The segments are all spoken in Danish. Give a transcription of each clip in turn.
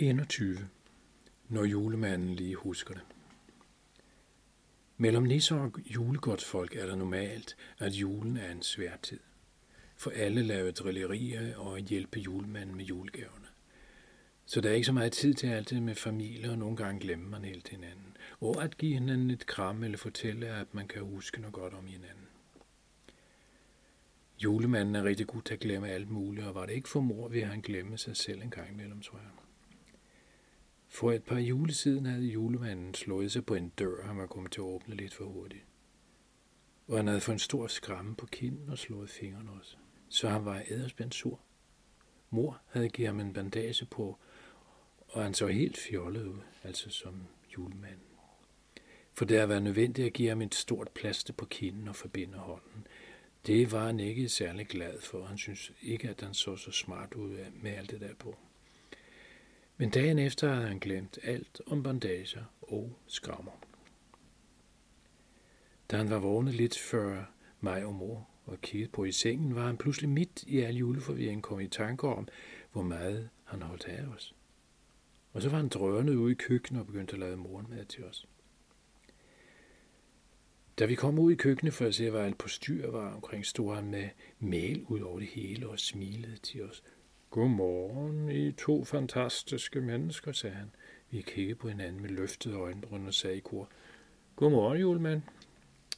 21. Når julemanden lige husker det. Mellem nisser og julegodsfolk er der normalt, at julen er en svær tid. For alle laver drillerier og hjælpe julemanden med julegaverne. Så der er ikke så meget tid til alt det med familie, og nogle gange glemmer man helt hinanden. Og at give hinanden et kram eller fortælle, at man kan huske noget godt om hinanden. Julemanden er rigtig god til at glemme alt muligt, og var det ikke for mor, ville han glemme sig selv en gang imellem, tror jeg. For et par julesiden havde julemanden slået sig på en dør, han var kommet til at åbne lidt for hurtigt. Og han havde fået en stor skramme på kinden og slået fingrene også. Så han var æderspændt sur. Mor havde givet ham en bandage på, og han så helt fjollet ud, altså som julemanden. For det har været nødvendigt at give ham et stort plaster på kinden og forbinde hånden. Det var han ikke særlig glad for. Han synes ikke, at han så så smart ud med alt det der på. Men dagen efter havde han glemt alt om bandager og skrammer. Da han var vågnet lidt før mig og mor og kiggede på i sengen, var han pludselig midt i al juleforvirringen kommet i tanke om, hvor meget han holdt af os. Og så var han drønet ude i køkkenet og begyndte at lave morgenmad til os. Da vi kom ud i køkkenet for at se, hvad alt på styr var omkring, stod han med mel ud over det hele og smilede til os. Godmorgen, I to fantastiske mennesker, sagde han. Vi kiggede på hinanden med løftede øjenbryn og sagde i kor, Godmorgen, julemand.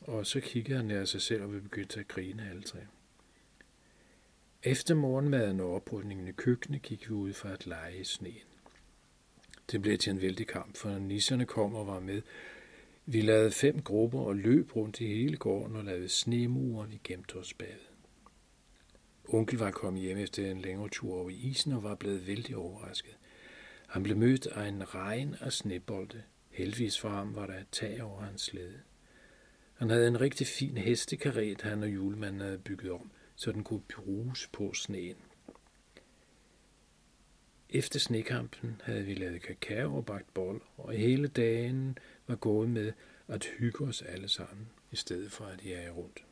Og så kiggede han nær sig selv, og vi begyndte at grine alle tre. Efter morgenmaden og oprydningen i køkkenet gik vi ud for at lege i sneen. Det blev til en vældig kamp, for nisserne kom og var med. Vi lavede fem grupper og løb rundt i hele gården og lavede snemure, vi gemte os bagved. Onkel var kommet hjem efter en længere tur over isen og var blevet vældig overrasket. Han blev mødt af en regn af snebolde. Heldigvis for ham var der tag over hans slæde. Han havde en rigtig fin hestekaret, han og julemanden havde bygget om, så den kunne bruges på sneen. Efter snekampen havde vi lavet kakao og bagt bold, og hele dagen var gået med at hygge os alle sammen, i stedet for at jage rundt.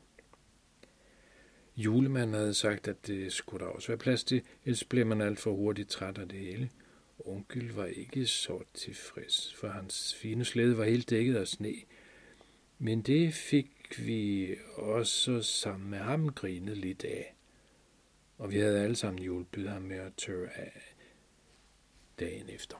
Julemanden havde sagt, at det skulle der også være plads til, ellers blev man alt for hurtigt træt af det hele. Onkel var ikke så tilfreds, for hans fine slæde var helt dækket af sne. Men det fik vi også sammen med ham grinet lidt af. Og vi havde alle sammen hjulpet ham med at tørre af dagen efter.